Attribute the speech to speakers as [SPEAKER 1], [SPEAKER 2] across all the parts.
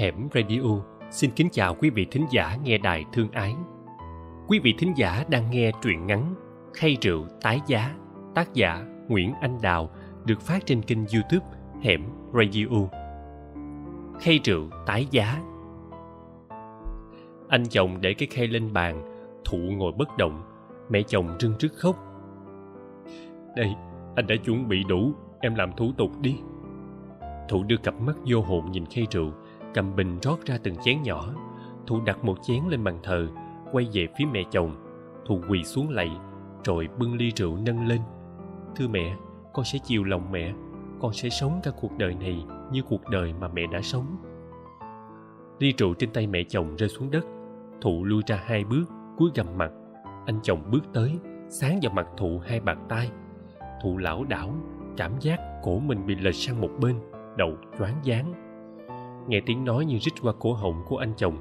[SPEAKER 1] Hẻm Radio xin kính chào quý vị thính giả nghe đài thương ái. Quý vị thính giả đang nghe truyện ngắn Khay rượu tái giá, tác giả Nguyễn Anh Đào được phát trên kênh YouTube Hẻm Radio. Khay rượu tái giá. Anh chồng để cái khay lên bàn, thụ ngồi bất động, mẹ chồng rưng rức khóc. Đây, anh đã chuẩn bị đủ, em làm thủ tục đi. Thụ đưa cặp mắt vô hồn nhìn khay rượu, cầm bình rót ra từng chén nhỏ. Thụ đặt một chén lên bàn thờ, quay về phía mẹ chồng. Thụ quỳ xuống lạy, rồi bưng ly rượu nâng lên. Thưa mẹ, con sẽ chiều lòng mẹ. Con sẽ sống cả cuộc đời này như cuộc đời mà mẹ đã sống. Ly rượu trên tay mẹ chồng rơi xuống đất. Thụ lui ra hai bước, cúi gầm mặt. Anh chồng bước tới, sáng vào mặt thụ hai bàn tay. Thụ lão đảo, cảm giác cổ mình bị lệch sang một bên, đầu choáng váng nghe tiếng nói như rít qua cổ họng của anh chồng.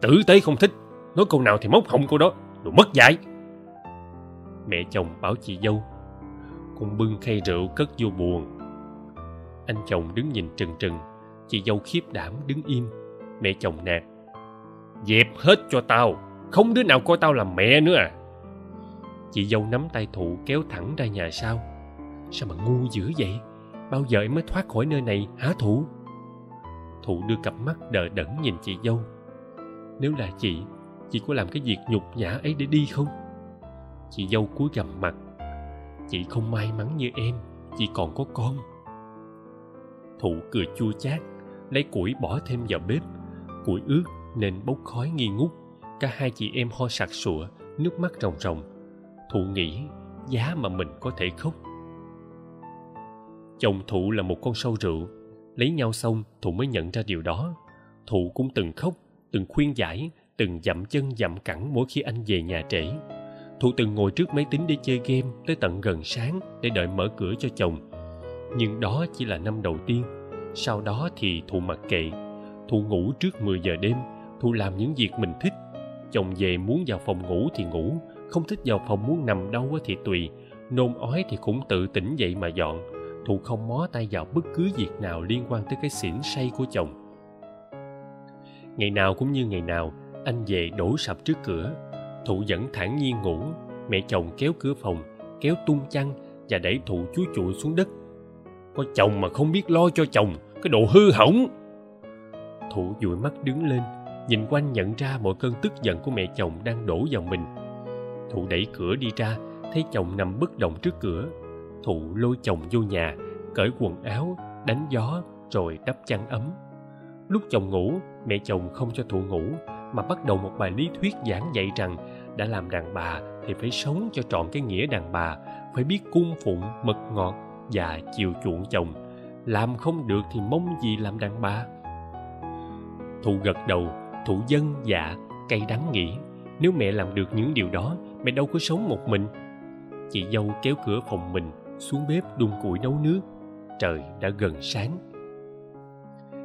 [SPEAKER 1] Tử tế không thích, nói câu nào thì móc họng câu đó, đồ mất dạy. Mẹ chồng bảo chị dâu, con bưng khay rượu cất vô buồn. Anh chồng đứng nhìn trừng trừng, chị dâu khiếp đảm đứng im. Mẹ chồng nạt, dẹp hết cho tao, không đứa nào coi tao là mẹ nữa à. Chị dâu nắm tay thụ kéo thẳng ra nhà sau. Sao mà ngu dữ vậy? Bao giờ em mới thoát khỏi nơi này, hả thụ? Thụ đưa cặp mắt đờ đẫn nhìn chị dâu. Nếu là chị chị có làm cái việc nhục nhã ấy để đi không? Chị dâu cúi gằm mặt. Chị không may mắn như em, chị còn có con. Thụ cười chua chát, lấy củi bỏ thêm vào bếp. Củi ướt nên bốc khói nghi ngút. Cả hai chị em ho sặc sụa, nước mắt ròng ròng. Thụ nghĩ giá mà mình có thể khóc. Chồng thụ là một con sâu rượu lấy nhau xong, thụ mới nhận ra điều đó. Thụ cũng từng khóc, từng khuyên giải, từng dậm chân dậm cẳng mỗi khi anh về nhà trễ. Thụ từng ngồi trước máy tính để chơi game tới tận gần sáng để đợi mở cửa cho chồng. Nhưng đó chỉ là năm đầu tiên. Sau đó thì thụ mặc kệ. Thụ ngủ trước 10 giờ đêm, thụ làm những việc mình thích. Chồng về muốn vào phòng ngủ thì ngủ, không thích vào phòng muốn nằm đâu thì tùy. Nôn ói thì cũng tự tỉnh dậy mà dọn thụ không mó tay vào bất cứ việc nào liên quan tới cái xỉn say của chồng. Ngày nào cũng như ngày nào, anh về đổ sập trước cửa. Thụ vẫn thản nhiên ngủ, mẹ chồng kéo cửa phòng, kéo tung chăn và đẩy thụ chúi chụi xuống đất. Có chồng mà không biết lo cho chồng, cái đồ hư hỏng. Thụ dụi mắt đứng lên, nhìn quanh nhận ra mọi cơn tức giận của mẹ chồng đang đổ vào mình. Thụ đẩy cửa đi ra, thấy chồng nằm bất động trước cửa thụ lôi chồng vô nhà, cởi quần áo, đánh gió, rồi đắp chăn ấm. Lúc chồng ngủ, mẹ chồng không cho thụ ngủ, mà bắt đầu một bài lý thuyết giảng dạy rằng đã làm đàn bà thì phải sống cho trọn cái nghĩa đàn bà, phải biết cung phụng, mật ngọt và chiều chuộng chồng. Làm không được thì mong gì làm đàn bà? Thụ gật đầu, thụ dân dạ cay đắng nghĩ. Nếu mẹ làm được những điều đó, mẹ đâu có sống một mình. Chị dâu kéo cửa phòng mình xuống bếp đun củi nấu nước. Trời đã gần sáng.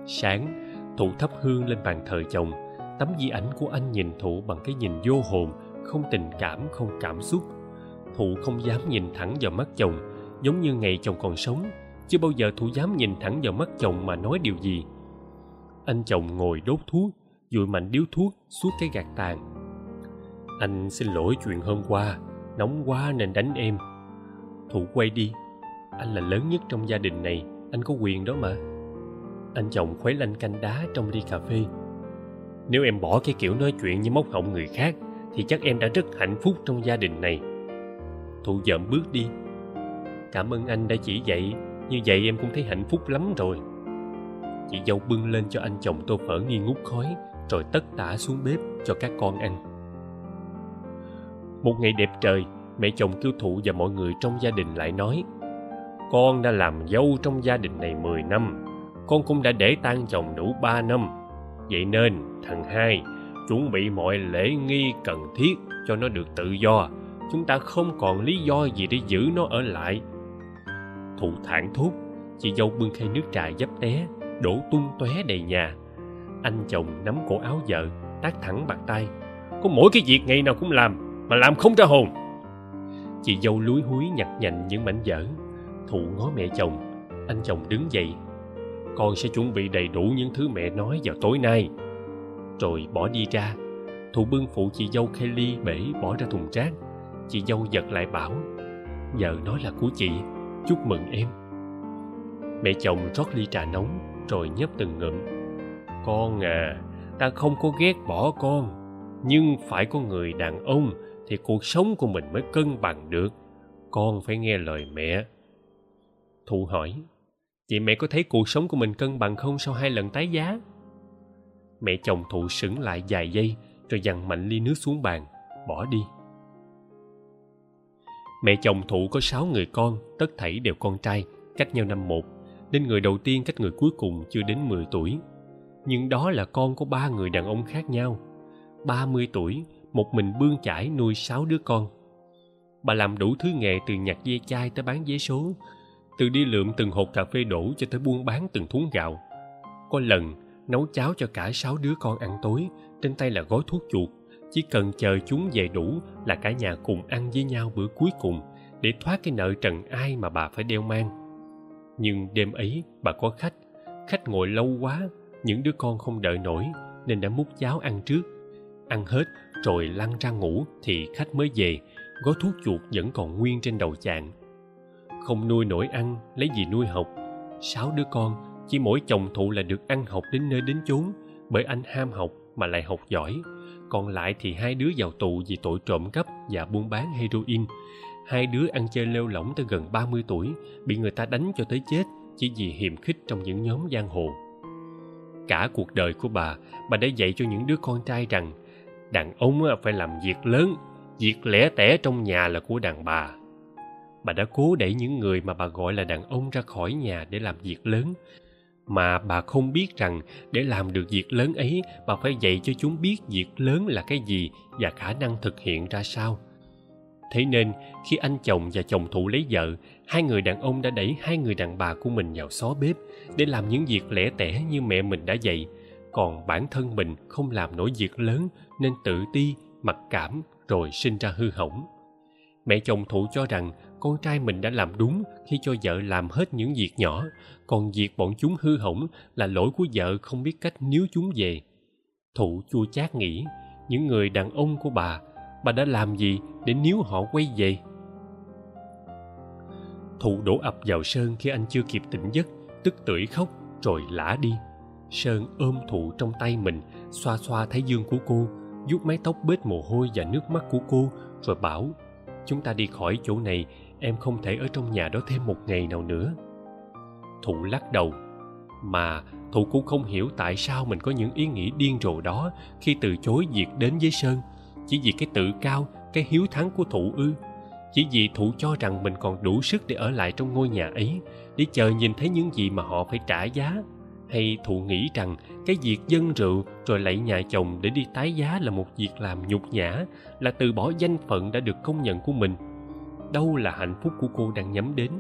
[SPEAKER 1] Sáng thụ thắp hương lên bàn thờ chồng. Tấm di ảnh của anh nhìn thụ bằng cái nhìn vô hồn, không tình cảm, không cảm xúc. Thụ không dám nhìn thẳng vào mắt chồng, giống như ngày chồng còn sống. Chưa bao giờ thụ dám nhìn thẳng vào mắt chồng mà nói điều gì. Anh chồng ngồi đốt thuốc, dụi mạnh điếu thuốc, suốt cái gạt tàn. Anh xin lỗi chuyện hôm qua, nóng quá nên đánh em thụ quay đi. Anh là lớn nhất trong gia đình này, anh có quyền đó mà. Anh chồng khuấy lanh canh đá trong ly cà phê. Nếu em bỏ cái kiểu nói chuyện như móc họng người khác, thì chắc em đã rất hạnh phúc trong gia đình này. Thụ dợm bước đi. Cảm ơn anh đã chỉ dạy, như vậy em cũng thấy hạnh phúc lắm rồi. Chị dâu bưng lên cho anh chồng tô phở nghi ngút khói, rồi tất tả xuống bếp cho các con ăn. Một ngày đẹp trời mẹ chồng kêu thụ và mọi người trong gia đình lại nói, con đã làm dâu trong gia đình này mười năm, con cũng đã để tan chồng đủ ba năm. Vậy nên, thằng hai, chuẩn bị mọi lễ nghi cần thiết cho nó được tự do. Chúng ta không còn lý do gì để giữ nó ở lại. Thụ thản thốt, chị dâu bưng khay nước trà dấp té, đổ tung tóe đầy nhà. Anh chồng nắm cổ áo vợ, tát thẳng bàn tay, có mỗi cái việc ngày nào cũng làm, mà làm không ra hồn chị dâu lúi húi nhặt nhạnh những mảnh vỡ, thụ ngó mẹ chồng. Anh chồng đứng dậy. Con sẽ chuẩn bị đầy đủ những thứ mẹ nói vào tối nay. Rồi bỏ đi ra. Thụ bưng phụ chị dâu kelly bể bỏ ra thùng rác. Chị dâu giật lại bảo vợ nói là của chị. Chúc mừng em. Mẹ chồng rót ly trà nóng, rồi nhấp từng ngụm. Con à ta không có ghét bỏ con, nhưng phải có người đàn ông thì cuộc sống của mình mới cân bằng được. Con phải nghe lời mẹ. Thụ hỏi, chị mẹ có thấy cuộc sống của mình cân bằng không sau hai lần tái giá? Mẹ chồng thụ sững lại vài giây, rồi dằn mạnh ly nước xuống bàn, bỏ đi. Mẹ chồng thụ có sáu người con, tất thảy đều con trai, cách nhau năm một, nên người đầu tiên cách người cuối cùng chưa đến mười tuổi. Nhưng đó là con của ba người đàn ông khác nhau. Ba mươi tuổi một mình bươn chải nuôi sáu đứa con. Bà làm đủ thứ nghề từ nhặt dây chai tới bán vé số, từ đi lượm từng hộp cà phê đổ cho tới buôn bán từng thúng gạo. Có lần, nấu cháo cho cả sáu đứa con ăn tối, trên tay là gói thuốc chuột. Chỉ cần chờ chúng về đủ là cả nhà cùng ăn với nhau bữa cuối cùng để thoát cái nợ trần ai mà bà phải đeo mang. Nhưng đêm ấy, bà có khách. Khách ngồi lâu quá, những đứa con không đợi nổi nên đã múc cháo ăn trước ăn hết, rồi lăn ra ngủ thì khách mới về, gói thuốc chuột vẫn còn nguyên trên đầu chạng không nuôi nổi ăn, lấy gì nuôi học? Sáu đứa con, chỉ mỗi chồng thụ là được ăn học đến nơi đến chốn, bởi anh ham học mà lại học giỏi. Còn lại thì hai đứa vào tù vì tội trộm cắp và buôn bán heroin. Hai đứa ăn chơi lêu lỏng tới gần 30 tuổi, bị người ta đánh cho tới chết chỉ vì hiềm khích trong những nhóm giang hồ. Cả cuộc đời của bà bà đã dạy cho những đứa con trai rằng đàn ông phải làm việc lớn, việc lẻ tẻ trong nhà là của đàn bà. Bà đã cố đẩy những người mà bà gọi là đàn ông ra khỏi nhà để làm việc lớn. Mà bà không biết rằng để làm được việc lớn ấy, bà phải dạy cho chúng biết việc lớn là cái gì và khả năng thực hiện ra sao. Thế nên, khi anh chồng và chồng thụ lấy vợ, hai người đàn ông đã đẩy hai người đàn bà của mình vào xó bếp để làm những việc lẻ tẻ như mẹ mình đã dạy còn bản thân mình không làm nổi việc lớn nên tự ti, mặc cảm rồi sinh ra hư hỏng. Mẹ chồng thụ cho rằng con trai mình đã làm đúng khi cho vợ làm hết những việc nhỏ, còn việc bọn chúng hư hỏng là lỗi của vợ không biết cách níu chúng về. Thụ chua chát nghĩ, những người đàn ông của bà bà đã làm gì để níu họ quay về? Thụ đổ ập vào sơn khi anh chưa kịp tỉnh giấc, tức tưởi khóc rồi lả đi sơn ôm thụ trong tay mình, xoa xoa thái dương của cô, vuốt mái tóc bết mồ hôi và nước mắt của cô, rồi bảo, chúng ta đi khỏi chỗ này, em không thể ở trong nhà đó thêm một ngày nào nữa. Thụ lắc đầu, mà thụ cũng không hiểu tại sao mình có những ý nghĩ điên rồ đó khi từ chối việc đến với sơn. Chỉ vì cái tự cao, cái hiếu thắng của thụ ư. Chỉ vì thụ cho rằng mình còn đủ sức để ở lại trong ngôi nhà ấy, để chờ nhìn thấy những gì mà họ phải trả giá hay thụ nghĩ rằng cái việc dân rượu rồi lạy nhà chồng để đi tái giá là một việc làm nhục nhã, là từ bỏ danh phận đã được công nhận của mình. Đâu là hạnh phúc của cô đang nhắm đến?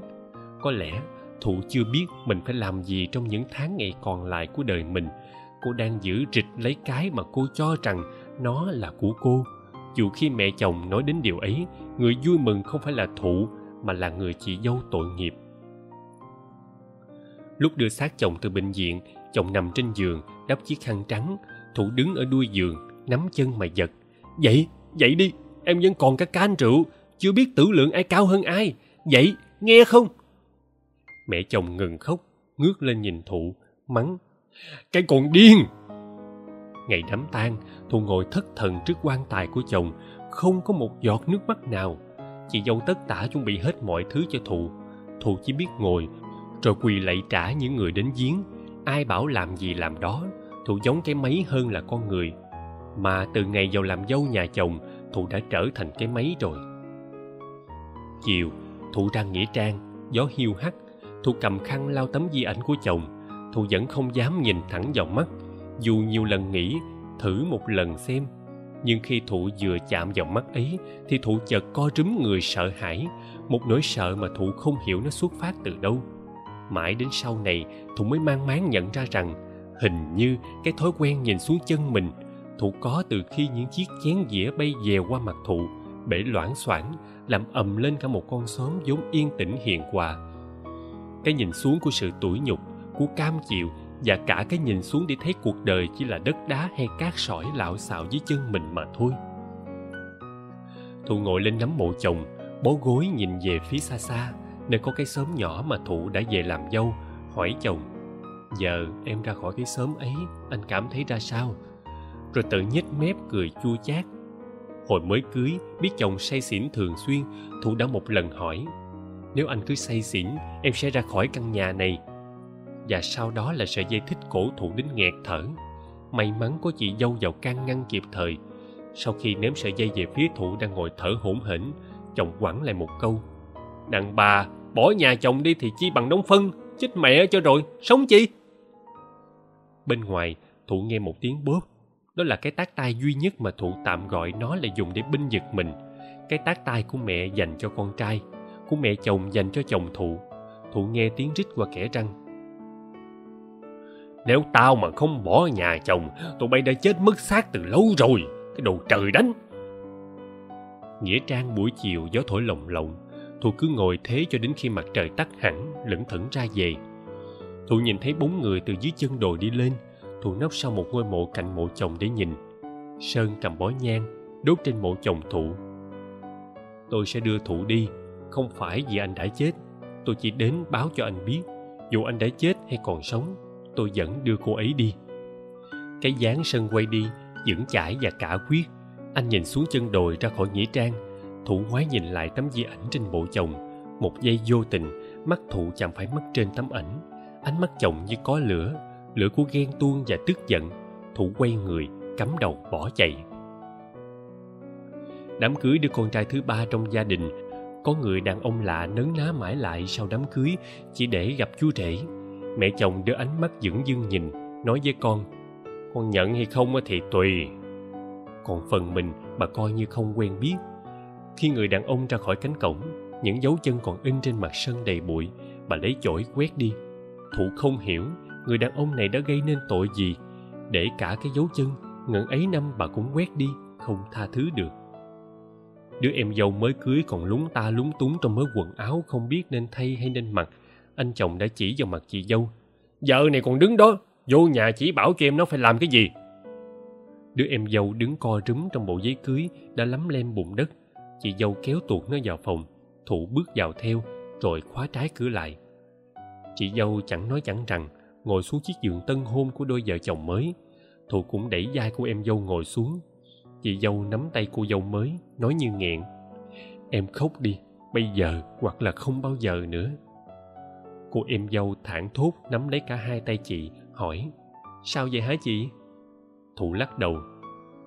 [SPEAKER 1] Có lẽ thụ chưa biết mình phải làm gì trong những tháng ngày còn lại của đời mình. Cô đang giữ rịch lấy cái mà cô cho rằng nó là của cô. Dù khi mẹ chồng nói đến điều ấy, người vui mừng không phải là thụ, mà là người chị dâu tội nghiệp lúc đưa xác chồng từ bệnh viện, chồng nằm trên giường, đắp chiếc khăn trắng. Thụ đứng ở đuôi giường, nắm chân mà giật. Dậy dậy đi, em vẫn còn cả can rượu, chưa biết tử lượng ai cao hơn ai. Dậy, nghe không? Mẹ chồng ngừng khóc, ngước lên nhìn thụ mắng, cái con điên! Ngày đám tang thụ ngồi thất thần trước quan tài của chồng, không có một giọt nước mắt nào. Chị dâu tất tả chuẩn bị hết mọi thứ cho thụ thụ chỉ biết ngồi rồi quỳ lạy trả những người đến giếng. Ai bảo làm gì làm đó thụ giống cái máy hơn là con người. Mà từ ngày vào làm dâu nhà chồng thụ đã trở thành cái máy rồi. Chiều thụ ra nghĩa trang, gió hiu hắt. Thụ cầm khăn lau tấm di ảnh của chồng. Thụ vẫn không dám nhìn thẳng vào mắt. Dù nhiều lần nghĩ, thử một lần xem. Nhưng khi thụ vừa chạm vào mắt ấy, thì thụ chợt co rúm người sợ hãi. Một nỗi sợ mà thụ không hiểu nó xuất phát từ đâu mãi đến sau này thụ mới mang máng nhận ra rằng, hình như cái thói quen nhìn xuống chân mình, thụ có từ khi những chiếc chén dĩa bay dèo qua mặt thụ, bể loãng xoảng, làm ầm lên cả một con xóm vốn yên tĩnh hiền hòa. Cái nhìn xuống của sự tủi nhục, của cam chịu và cả cái nhìn xuống để thấy cuộc đời chỉ là đất đá hay cát sỏi lạo xạo dưới chân mình mà thôi. Thụ ngồi lên nắm mộ chồng, bó gối nhìn về phía xa xa nơi có cái xóm nhỏ mà thụ đã về làm dâu, hỏi chồng, giờ em ra khỏi cái xóm ấy, anh cảm thấy ra sao? Rồi tự nhếch mép cười chua chát. Hồi mới cưới, biết chồng say xỉn thường xuyên, thụ đã một lần hỏi, nếu anh cứ say xỉn, em sẽ ra khỏi căn nhà này. Và sau đó là sợi dây thích cổ thụ đến nghẹt thở. May mắn có chị dâu vào can ngăn kịp thời. Sau khi ném sợi dây về phía thụ đang ngồi thở hổn hển, chồng quẳng lại một câu, đàn bà bỏ nhà chồng đi thì chi bằng đống phân, chết mẹ cho rồi, sống chi? Bên ngoài thụ nghe một tiếng bóp đó là cái tác tai duy nhất mà thụ tạm gọi nó là dùng để binh giật mình. Cái tác tai của mẹ dành cho con trai, của mẹ chồng dành cho chồng thụ thụ nghe tiếng rít qua kẻ răng. Nếu tao mà không bỏ nhà chồng, tụi bay đã chết mất xác từ lâu rồi. Cái đồ trời đánh. Nghĩa trang buổi chiều gió thổi lồng lộng thu cứ ngồi thế cho đến khi mặt trời tắt hẳn, lững thững ra về. Thu nhìn thấy bốn người từ dưới chân đồi đi lên, thu nấp sau một ngôi mộ cạnh mộ chồng để nhìn. Sơn cầm bó nhang, đốt trên mộ chồng thụ tôi sẽ đưa thụ đi, không phải vì anh đã chết. Tôi chỉ đến báo cho anh biết, dù anh đã chết hay còn sống, tôi vẫn đưa cô ấy đi. Cái dáng sân quay đi, vững chãi và cả quyết. Anh nhìn xuống chân đồi ra khỏi nghĩa trang thủ quái nhìn lại tấm di ảnh trên bộ chồng. Một giây vô tình, mắt thụ chạm phải mắt trên tấm ảnh. Ánh mắt chồng như có lửa lửa của ghen tuông và tức giận. Thủ quay người, cắm đầu, bỏ chạy. Đám cưới đứa con trai thứ ba trong gia đình. Có người đàn ông lạ nấn ná mãi lại sau đám cưới, chỉ để gặp chú rể. Mẹ chồng đưa ánh mắt dửng dưng nhìn, nói với con con nhận hay không thì tùy. Còn phần mình, bà coi như không quen biết khi người đàn ông ra khỏi cánh cổng, những dấu chân còn in trên mặt sân đầy bụi, bà lấy chổi quét đi. Thụ không hiểu người đàn ông này đã gây nên tội gì, để cả cái dấu chân, ngần ấy năm bà cũng quét đi, không tha thứ được. Đứa em dâu mới cưới còn lúng ta lúng túng trong mớ quần áo không biết nên thay hay nên mặc. Anh chồng đã chỉ vào mặt chị dâu. Vợ này còn đứng đó, vô nhà chỉ bảo cho em nó phải làm cái gì? Đứa em dâu đứng co rúm trong bộ giấy cưới, đã lấm lem bùn đất chị dâu kéo tuột nó vào phòng thụ bước vào theo, rồi khóa trái cửa lại. Chị dâu chẳng nói chẳng rằng, ngồi xuống chiếc giường tân hôn của đôi vợ chồng mới. Thụ cũng đẩy vai của em dâu ngồi xuống. Chị dâu nắm tay cô dâu mới, nói như nghẹn. Em khóc đi, bây giờ hoặc là không bao giờ nữa. Cô em dâu thảng thốt nắm lấy cả hai tay chị, hỏi, sao vậy hả chị? Thụ lắc đầu,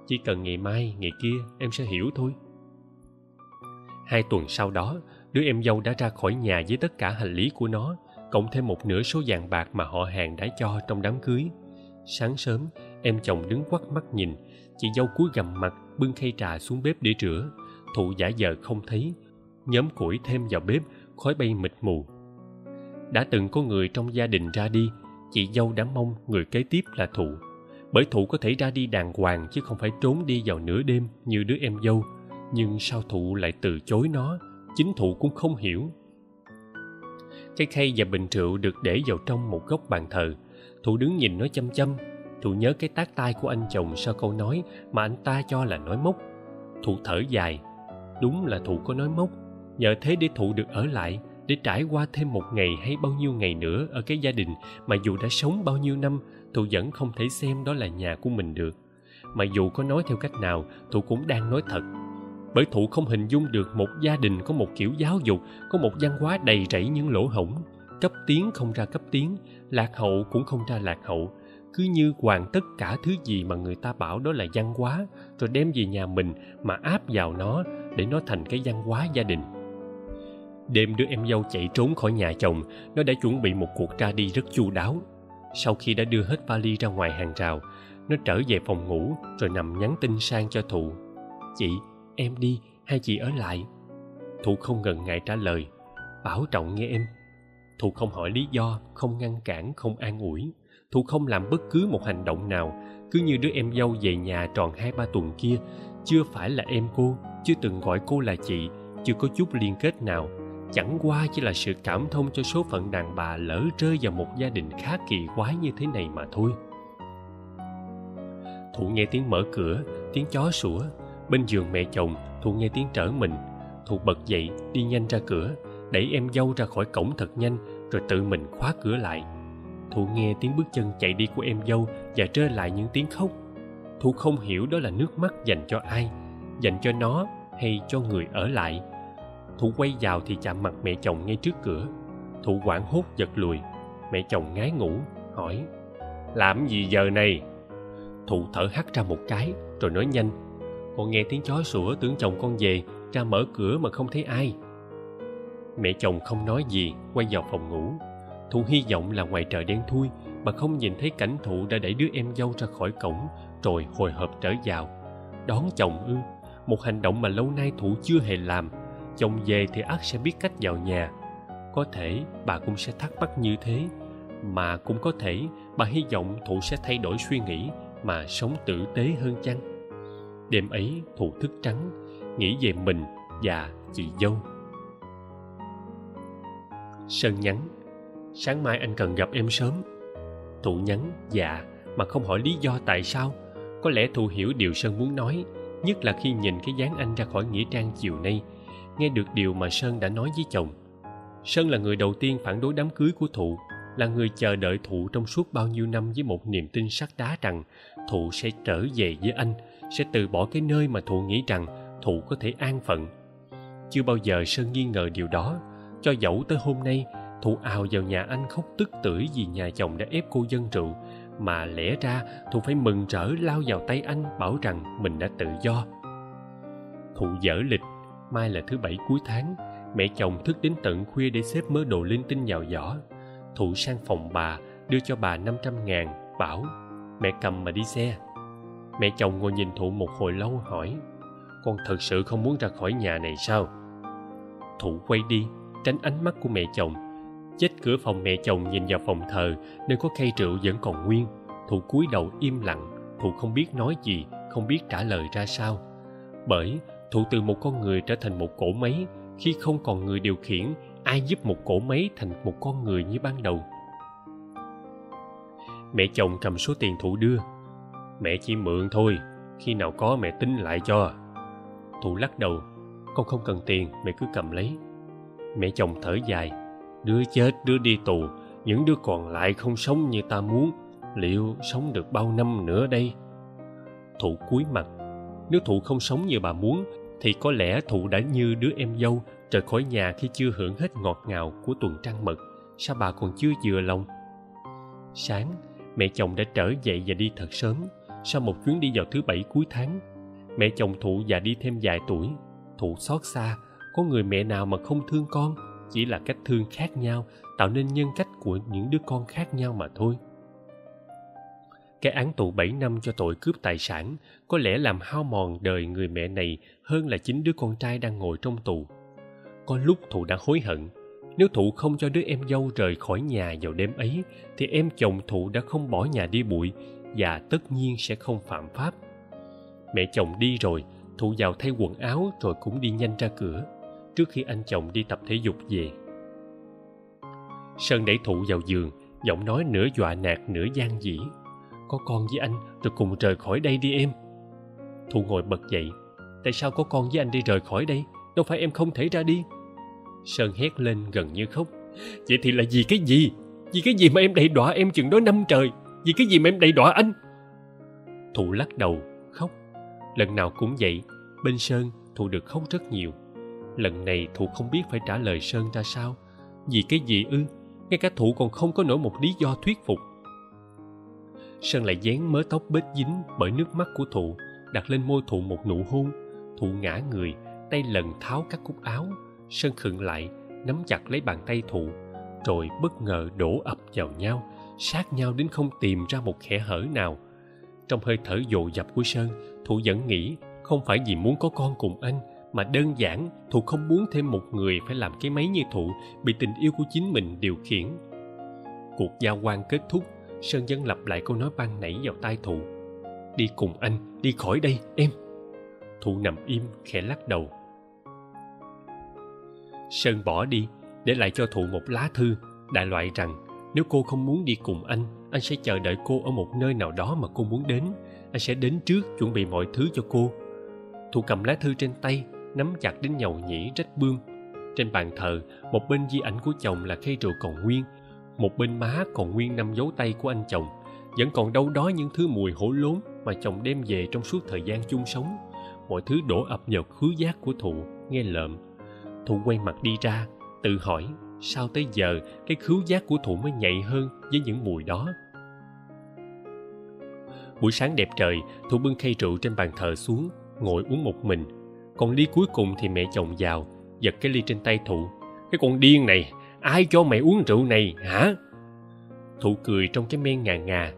[SPEAKER 1] chỉ cần ngày mai, ngày kia em sẽ hiểu thôi hai tuần sau đó, đứa em dâu đã ra khỏi nhà với tất cả hành lý của nó, cộng thêm một nửa số vàng bạc mà họ hàng đã cho trong đám cưới. Sáng sớm, em chồng đứng quắt mắt nhìn, chị dâu cúi gầm mặt, bưng khay trà xuống bếp để rửa. Thụ giả giờ không thấy, nhóm củi thêm vào bếp, khói bay mịt mù. Đã từng có người trong gia đình ra đi, chị dâu đã mong người kế tiếp là thụ. Bởi thụ có thể ra đi đàng hoàng chứ không phải trốn đi vào nửa đêm như đứa em dâu nhưng sao thụ lại từ chối nó? Chính thụ cũng không hiểu. Cái khay và bình rượu được để vào trong một góc bàn thờ. Thụ đứng nhìn nó chăm chăm. Thụ nhớ cái tác tai của anh chồng sau câu nói mà anh ta cho là nói mốc thụ thở dài. Đúng là thụ có nói mốc nhờ thế để thụ được ở lại, để trải qua thêm một ngày hay bao nhiêu ngày nữa ở cái gia đình mà dù đã sống bao nhiêu năm, thụ vẫn không thể xem đó là nhà của mình được. Mà dù có nói theo cách nào, thụ cũng đang nói thật bởi thụ không hình dung được một gia đình có một kiểu giáo dục, có một văn hóa đầy rẫy những lỗ hổng. Cấp tiến không ra cấp tiến, lạc hậu cũng không ra lạc hậu. Cứ như hoàn tất cả thứ gì mà người ta bảo đó là văn hóa, rồi đem về nhà mình mà áp vào nó để nó thành cái văn hóa gia đình. Đêm đứa em dâu chạy trốn khỏi nhà chồng, nó đã chuẩn bị một cuộc ra đi rất chu đáo. Sau khi đã đưa hết vali ra ngoài hàng rào, nó trở về phòng ngủ rồi nằm nhắn tin sang cho thụ. Chị em đi hay chị ở lại? Thụ không ngần ngại trả lời. Bảo trọng nghe em. Thụ không hỏi lý do, không ngăn cản, không an ủi. Thụ không làm bất cứ một hành động nào. Cứ như đứa em dâu về nhà tròn hai ba tuần kia, chưa phải là em cô, chưa từng gọi cô là chị, chưa có chút liên kết nào. Chẳng qua chỉ là sự cảm thông cho số phận đàn bà lỡ rơi vào một gia đình khá kỳ quái như thế này mà thôi. Thụ nghe tiếng mở cửa, tiếng chó sủa bên giường mẹ chồng thụ nghe tiếng trở mình. Thụ bật dậy, đi nhanh ra cửa, đẩy em dâu ra khỏi cổng thật nhanh, rồi tự mình khóa cửa lại. Thụ nghe tiếng bước chân chạy đi của em dâu và trơ lại những tiếng khóc. Thụ không hiểu đó là nước mắt dành cho ai, dành cho nó hay cho người ở lại. Thụ quay vào thì chạm mặt mẹ chồng ngay trước cửa. Thụ hoảng hốt giật lùi. Mẹ chồng ngái ngủ, hỏi, làm gì giờ này? Thụ thở hắt ra một cái, rồi nói nhanh con nghe tiếng chó sủa tưởng chồng con về, ra mở cửa mà không thấy ai. Mẹ chồng không nói gì, quay vào phòng ngủ. Thu hy vọng là ngoài trời đen thui, mà không nhìn thấy cảnh thụ đã đẩy đứa em dâu ra khỏi cổng, rồi hồi hộp trở vào. Đón chồng ư, một hành động mà lâu nay thụ chưa hề làm. Chồng về thì ắt sẽ biết cách vào nhà. Có thể bà cũng sẽ thắc mắc như thế, mà cũng có thể bà hy vọng thụ sẽ thay đổi suy nghĩ mà sống tử tế hơn chăng? Đêm ấy thụ thức trắng, nghĩ về mình và chị dâu. Sơn nhắn, sáng mai anh cần gặp em sớm. Thụ nhắn dạ mà không hỏi lý do tại sao. Có lẽ thụ hiểu điều sơn muốn nói, nhất là khi nhìn cái dáng anh ra khỏi nghĩa trang chiều nay, nghe được điều mà sơn đã nói với chồng. Sơn là người đầu tiên phản đối đám cưới của thụ là người chờ đợi thụ trong suốt bao nhiêu năm với một niềm tin sắt đá rằng thụ sẽ trở về với anh, sẽ từ bỏ cái nơi mà thụ nghĩ rằng thụ có thể an phận. Chưa bao giờ sơn nghi ngờ điều đó, cho dẫu tới hôm nay, thụ ào vào nhà anh khóc tức tưởi vì nhà chồng đã ép cô dân rượu mà lẽ ra thụ phải mừng rỡ lao vào tay anh bảo rằng mình đã tự do. Thụ dở lịch, mai là thứ bảy cuối tháng, mẹ chồng thức đến tận khuya để xếp mớ đồ linh tinh vào giỏ thụ sang phòng bà, đưa cho bà năm trăm ngàn, bảo, mẹ cầm mà đi xe. Mẹ chồng ngồi nhìn thụ một hồi lâu hỏi, con thật sự không muốn ra khỏi nhà này sao? Thụ quay đi, tránh ánh mắt của mẹ chồng. Chết cửa phòng mẹ chồng nhìn vào phòng thờ, nơi có cây rượu vẫn còn nguyên. Thụ cúi đầu im lặng, thụ không biết nói gì, không biết trả lời ra sao. Bởi, thụ từ một con người trở thành một cỗ máy, khi không còn người điều khiển ai giúp một cỗ máy thành một con người như ban đầu? Mẹ chồng cầm số tiền thụ đưa. Mẹ chỉ mượn thôi, khi nào có mẹ tính lại cho. Thụ lắc đầu, con không cần tiền, mẹ cứ cầm lấy. Mẹ chồng thở dài, đứa chết, đứa đi tù, những đứa còn lại không sống như ta muốn, liệu sống được bao năm nữa đây? Thụ cúi mặt, nếu thụ không sống như bà muốn, thì có lẽ thụ đã như đứa em dâu trời khỏi nhà khi chưa hưởng hết ngọt ngào của tuần trăng mật, sao bà còn chưa vừa lòng? Sáng, mẹ chồng đã trở dậy và đi thật sớm, sau một chuyến đi vào thứ bảy cuối tháng. Mẹ chồng thụ già đi thêm vài tuổi. Thụ xót xa, có người mẹ nào mà không thương con, chỉ là cách thương khác nhau, tạo nên nhân cách của những đứa con khác nhau mà thôi. Cái án tù 7 năm cho tội cướp tài sản có lẽ làm hao mòn đời người mẹ này hơn là chính đứa con trai đang ngồi trong tù. Có lúc Thụ đã hối hận. Nếu Thụ không cho đứa em dâu rời khỏi nhà vào đêm ấy, thì em chồng Thụ đã không bỏ nhà đi bụi và tất nhiên sẽ không phạm pháp. Mẹ chồng đi rồi, Thụ vào thay quần áo rồi cũng đi nhanh ra cửa, trước khi anh chồng đi tập thể dục về. Sơn đẩy Thụ vào giường, giọng nói nửa dọa nạt nửa gian dĩ có con với anh rồi cùng rời khỏi đây đi em thụ ngồi bật dậy tại sao có con với anh đi rời khỏi đây đâu phải em không thể ra đi sơn hét lên gần như khóc. Vậy thì là vì cái gì? Vì cái gì mà em đầy đọa em chừng đó năm trời? Vì cái gì mà em đầy đọa anh? Thụ lắc đầu, khóc. Lần nào cũng vậy, bên sơn thụ được khóc rất nhiều. Lần này thụ không biết phải trả lời sơn ra sao. Vì cái gì ư? Ngay cả thụ còn không có nổi một lý do thuyết phục. Sơn lại dán mớ tóc bết dính bởi nước mắt của thụ, đặt lên môi thụ một nụ hôn. Thụ ngã người, tay lần tháo các cúc áo sơn khựng lại nắm chặt lấy bàn tay thụ, rồi bất ngờ đổ ập vào nhau, sát nhau đến không tìm ra một khe hở nào. Trong hơi thở dồn dập của sơn, thụ vẫn nghĩ không phải vì muốn có con cùng anh, mà đơn giản thụ không muốn thêm một người phải làm cái máy như thụ bị tình yêu của chính mình điều khiển. Cuộc giao quan kết thúc, sơn dân lặp lại câu nói ban nãy vào tai thụ. Đi cùng anh, đi khỏi đây, em. Thụ nằm im, khẽ lắc đầu sơn bỏ đi, để lại cho thụ một lá thư, đại loại rằng, nếu cô không muốn đi cùng anh anh sẽ chờ đợi cô ở một nơi nào đó mà cô muốn đến. Anh sẽ đến trước chuẩn bị mọi thứ cho cô. Thụ cầm lá thư trên tay, nắm chặt đến nhầu nhĩ rách bươm. Trên bàn thờ, một bên di ảnh của chồng là khay rượu còn nguyên, một bên má còn nguyên năm dấu tay của anh chồng. Vẫn còn đâu đó những thứ mùi hổ lốn mà chồng đem về trong suốt thời gian chung sống. Mọi thứ đổ ập vào khứ giác của thụ, nghe lợm thụ quay mặt đi ra, tự hỏi, sao tới giờ cái khứu giác của thụ mới nhạy hơn với những mùi đó? Buổi sáng đẹp trời thụ bưng khay rượu trên bàn thờ xuống, ngồi uống một mình. Còn ly cuối cùng thì mẹ chồng vào, giật cái ly trên tay thụ cái con điên này, ai cho mẹ uống rượu này, hả? Thụ cười trong cái men ngà ngà.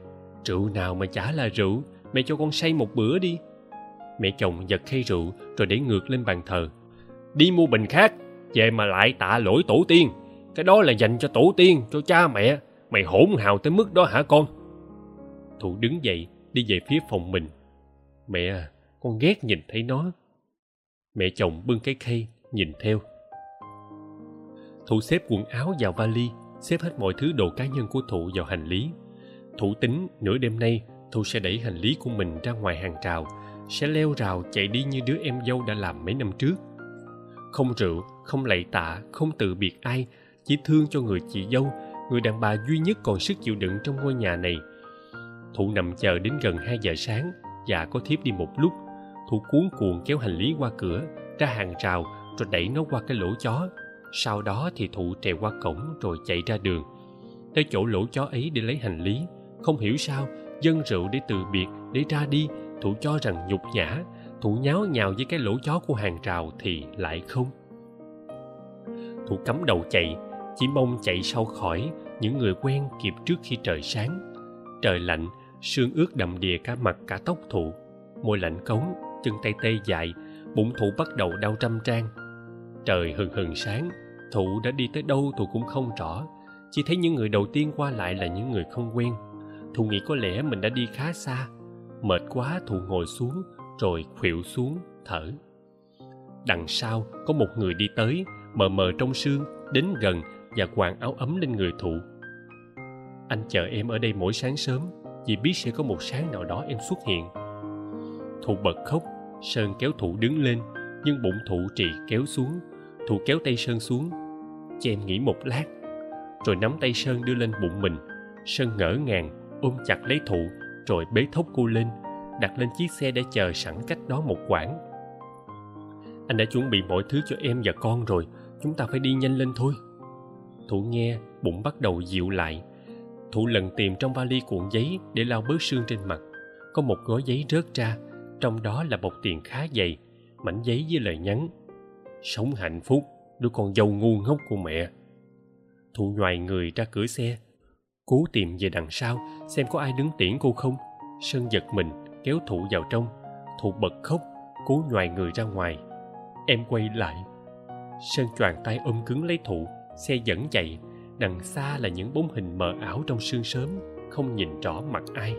[SPEAKER 1] Rượu nào mà chả là rượu, mẹ cho con say một bữa đi. Mẹ chồng giật khay rượu rồi để ngược lên bàn thờ đi mua bình khác, về mà lại tạ lỗi tổ tiên. Cái đó là dành cho tổ tiên, cho cha mẹ. Mày hỗn hào tới mức đó hả con? Thụ đứng dậy, đi về phía phòng mình. Mẹ à con ghét nhìn thấy nó. Mẹ chồng bưng cái khay, nhìn theo. Thụ xếp quần áo vào vali, xếp hết mọi thứ đồ cá nhân của thụ vào hành lý. Thụ tính, nửa đêm nay, thụ sẽ đẩy hành lý của mình ra ngoài hàng trào sẽ leo rào chạy đi như đứa em dâu đã làm mấy năm trước không rượu, không lạy tạ, không từ biệt ai, chỉ thương cho người chị dâu, người đàn bà duy nhất còn sức chịu đựng trong ngôi nhà này. Thụ nằm chờ đến gần hai giờ sáng, và có thiếp đi một lúc. Thụ cuốn cuồng kéo hành lý qua cửa, ra hàng rào, rồi đẩy nó qua cái lỗ chó. Sau đó thì thụ trèo qua cổng rồi chạy ra đường. Tới chỗ lỗ chó ấy để lấy hành lý. Không hiểu sao, dân rượu để từ biệt, để ra đi. Thụ cho rằng nhục nhã thủ nháo nhào với cái lỗ chó của hàng rào thì lại không. Thủ cắm đầu chạy, chỉ mong chạy sau khỏi những người quen kịp trước khi trời sáng. Trời lạnh, sương ướt đậm đìa cả mặt cả tóc thụ môi lạnh cống, chân tay tê dại, bụng thụ bắt đầu đau trăm trang. Trời hừng hừng sáng thụ đã đi tới đâu thụ cũng không rõ. Chỉ thấy những người đầu tiên qua lại là những người không quen. Thụ nghĩ có lẽ mình đã đi khá xa. Mệt quá thụ ngồi xuống rồi khuỵu xuống, thở. Đằng sau, có một người đi tới, mờ mờ trong sương, đến gần và quàng áo ấm lên người thụ. Anh chờ em ở đây mỗi sáng sớm vì biết sẽ có một sáng nào đó em xuất hiện. Thụ bật khóc, sơn kéo thụ đứng lên, nhưng bụng thụ trì kéo xuống. Thụ kéo tay sơn xuống, cho em nghỉ một lát. Rồi nắm tay sơn đưa lên bụng mình. Sơn ngỡ ngàng, ôm chặt lấy thụ, rồi bế thốc cô lên đặt lên chiếc xe để chờ sẵn cách đó một quãng. Anh đã chuẩn bị mọi thứ cho em và con rồi, chúng ta phải đi nhanh lên thôi. Thủ nghe, bụng bắt đầu dịu lại. Thủ lần tìm trong vali cuộn giấy để lau bớt sương trên mặt. Có một gói giấy rớt ra, trong đó là bọc tiền khá dày, mảnh giấy với lời nhắn. Sống hạnh phúc, đứa con dâu ngu ngốc của mẹ. Thụ nhoài người ra cửa xe. Cố tìm về đằng sau, xem có ai đứng tiễn cô không. Sơn giật mình kéo thụ vào trong. Thụ bật khóc, cố nhoài người ra ngoài. Em quay lại. Sơn choàng tay ôm cứng lấy thụ, xe dẫn chạy. Đằng xa là những bóng hình mờ ảo trong sương sớm, không nhìn rõ mặt ai.